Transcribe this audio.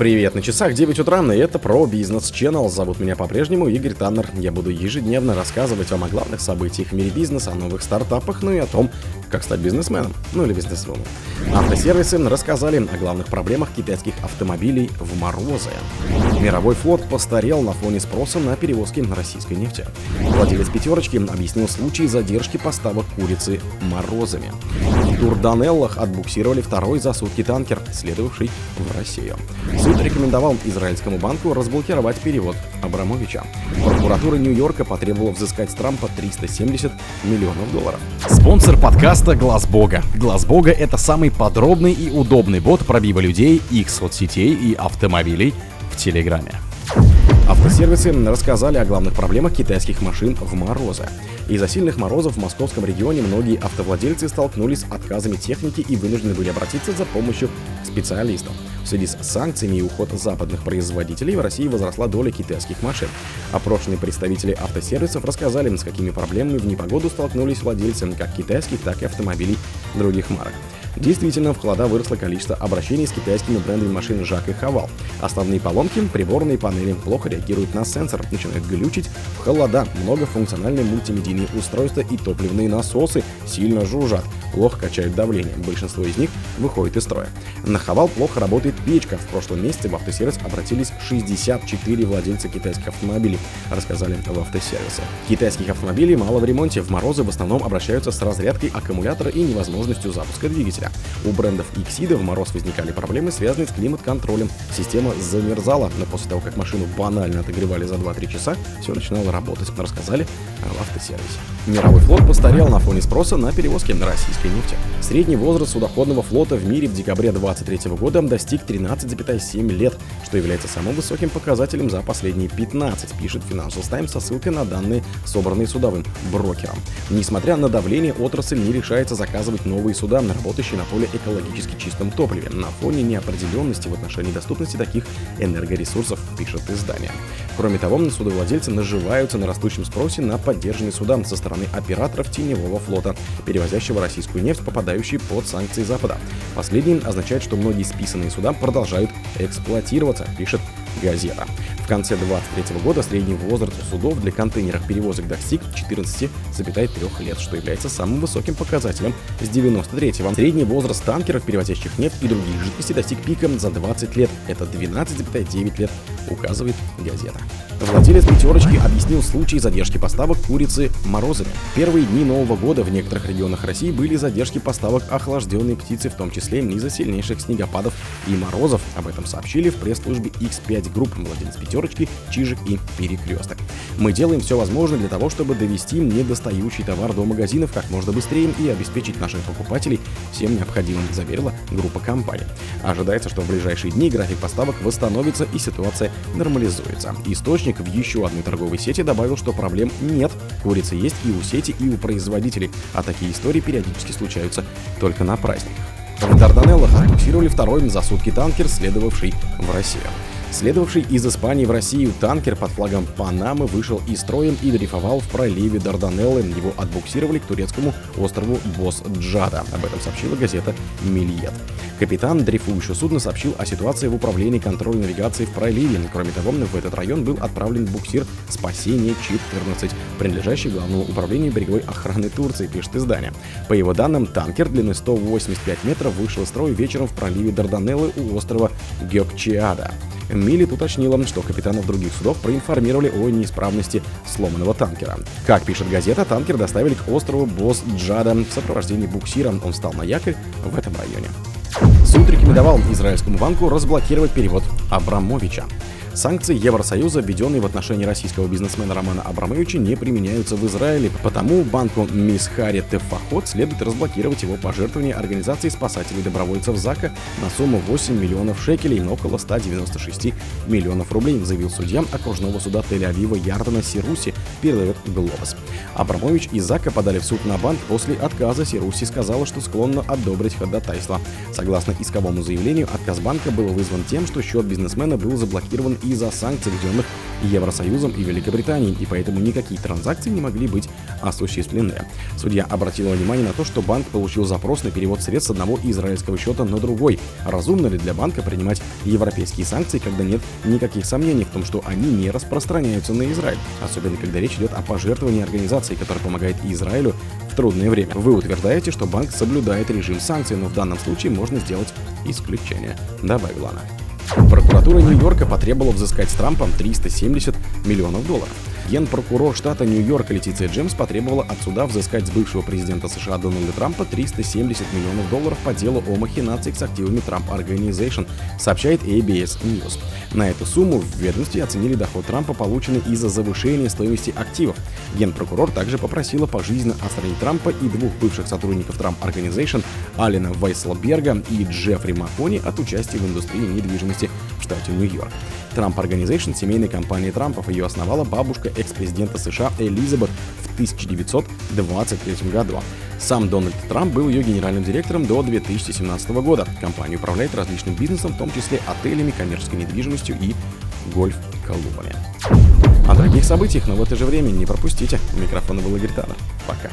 Привет, на часах 9 утра, и это про бизнес Channel. Зовут меня по-прежнему Игорь Таннер. Я буду ежедневно рассказывать вам о главных событиях в мире бизнеса, о новых стартапах, ну и о том, как стать бизнесменом, ну или бизнесвумен. Автосервисы рассказали о главных проблемах китайских автомобилей в морозы. Мировой флот постарел на фоне спроса на перевозки российской нефти. Владелец пятерочки объяснил случай задержки поставок курицы морозами. В Турданеллах отбуксировали второй за сутки танкер, следовавший в Россию. Суд рекомендовал израильскому банку разблокировать перевод Абрамовича. Прокуратура Нью-Йорка потребовала взыскать с Трампа 370 миллионов долларов. Спонсор подкаста Глаз Бога. Глаз Бога это самый подробный и удобный бот пробива людей, их соцсетей и автомобилей в Телеграме. Автосервисы рассказали о главных проблемах китайских машин в морозы. Из-за сильных морозов в московском регионе многие автовладельцы столкнулись с отказами техники и вынуждены были обратиться за помощью к специалистам. В связи с санкциями и уход западных производителей в России возросла доля китайских машин. Опрошенные представители автосервисов рассказали, с какими проблемами в непогоду столкнулись владельцы как китайских, так и автомобилей других марок. Действительно, в холода выросло количество обращений с китайскими брендами машин Жак и Хавал. Основные поломки, приборные панели плохо реагируют на сенсор, начинают глючить, в холода многофункциональные мультимедийные устройства и топливные насосы сильно жужжат, плохо качают давление, большинство из них выходит из строя. На Хавал плохо работает печка. В прошлом месяце в автосервис обратились 64 владельца китайских автомобилей, рассказали в автосервисе. Китайских автомобилей мало в ремонте, в морозы в основном обращаются с разрядкой аккумулятора и невозможностью запуска двигателя. У брендов Иксида в мороз возникали проблемы, связанные с климат-контролем. Система замерзала, но после того, как машину банально отогревали за 2-3 часа, все начинало работать, рассказали в автосервисе. Мировой флот постарел на фоне спроса на перевозки российской нефти. Средний возраст судоходного флота в мире в декабре 2023 года достиг 13,7 лет, что является самым высоким показателем за последние 15, пишет Financial Times со ссылкой на данные, собранные судовым брокером. Несмотря на давление, отрасль не решается заказывать новые суда, работающие на поле экологически чистом топливе, на фоне неопределенности в отношении доступности таких энергоресурсов, пишет издание. Кроме того, судовладельцы наживаются на растущем спросе на поддержанные суда со стороны операторов теневого флота, перевозящего российскую нефть, попадающую под санкции Запада. Последнее означает, что многие списанные суда продолжают эксплуатироваться, пишет газета. Конце 2023 года средний возраст судов для контейнеров перевозок достиг 14,3 лет, что является самым высоким показателем с 93-го. Средний возраст танкеров, перевозящих нефть и другие жидкости, достиг пика за 20 лет. Это 12,9 лет, указывает газета. Владелец пятерочки объяснил случай задержки поставок курицы морозами. Первые дни Нового года в некоторых регионах России были задержки поставок охлажденной птицы, в том числе из-за сильнейших снегопадов и морозов. Об этом сообщили в пресс-службе X5 Group, владелец пятерочки, Чижик и Перекресток. Мы делаем все возможное для того, чтобы довести недостающий товар до магазинов как можно быстрее и обеспечить наших покупателей всем необходимым, заверила группа компаний. Ожидается, что в ближайшие дни график поставок восстановится и ситуация нормализуется. Источник в еще одной торговой сети добавил, что проблем нет. Курица есть и у сети, и у производителей, а такие истории периодически случаются только на праздниках. В Дарданеллах отбуксировали второй за сутки танкер, следовавший в Россию. Следовавший из Испании в Россию танкер под флагом Панамы вышел из строя и дрейфовал в проливе Дарданеллы. Его отбуксировали к турецкому острову Бос-Джада. Об этом сообщила газета «Мильет». Капитан дрейфующего судна сообщил о ситуации в управлении контроля навигации в проливе. Кроме того, в этот район был отправлен буксир «Спасение Чит-14», принадлежащий Главному управлению береговой охраны Турции, пишет издание. По его данным, танкер длиной 185 метров вышел из строя вечером в проливе Дарданеллы у острова Гёкчиада. Милит уточнила, что капитанов других судов проинформировали о неисправности сломанного танкера. Как пишет газета, танкер доставили к острову Босс-Джада в сопровождении буксира. Он встал на якорь в этом районе. Суд рекомендовал израильскому банку разблокировать перевод Абрамовича. Санкции Евросоюза, введенные в отношении российского бизнесмена Романа Абрамовича, не применяются в Израиле, потому банку Мисхари Тефахот следует разблокировать его пожертвования организации спасателей добровольцев ЗАКа на сумму 8 миллионов шекелей, около 196 миллионов рублей, заявил судья окружного суда Тель-Авива Ярдана Сируси, передает Глобус. Абрамович и ЗАКа подали в суд на банк после отказа. Сируси сказала, что склонна одобрить ходатайство. Согласно исковому заявлению, отказ банка был вызван тем, что счет бизнесмена был заблокирован из-за санкций, введенных Евросоюзом и Великобританией, и поэтому никакие транзакции не могли быть осуществлены. Судья обратила внимание на то, что банк получил запрос на перевод средств с одного израильского счета на другой. Разумно ли для банка принимать европейские санкции, когда нет никаких сомнений в том, что они не распространяются на Израиль, особенно когда речь идет о пожертвовании организации, которая помогает Израилю в трудное время. Вы утверждаете, что банк соблюдает режим санкций, но в данном случае можно сделать исключение, добавила она. Прокуратура Нью-Йорка потребовала взыскать с Трампом 370 миллионов долларов. Генпрокурор штата Нью-Йорка Летиция Джемс потребовала от суда взыскать с бывшего президента США Дональда Трампа 370 миллионов долларов по делу о махинациях с активами Trump Organization, сообщает ABS News. На эту сумму в ведомстве оценили доход Трампа, полученный из-за завышения стоимости активов. Генпрокурор также попросила пожизненно отстранить Трампа и двух бывших сотрудников Trump Organization Алина Вайслберга и Джеффри Макони от участия в индустрии недвижимости в штате Нью-Йорк. Trump Organization, семейной компании Трампов, ее основала бабушка экс-президента США Элизабет в 1923 году. Сам Дональд Трамп был ее генеральным директором до 2017 года. Компания управляет различным бизнесом, в том числе отелями, коммерческой недвижимостью и гольф-клубами. О других событиях, но в это же время не пропустите. У микрофона был Игорь Таннер. Пока.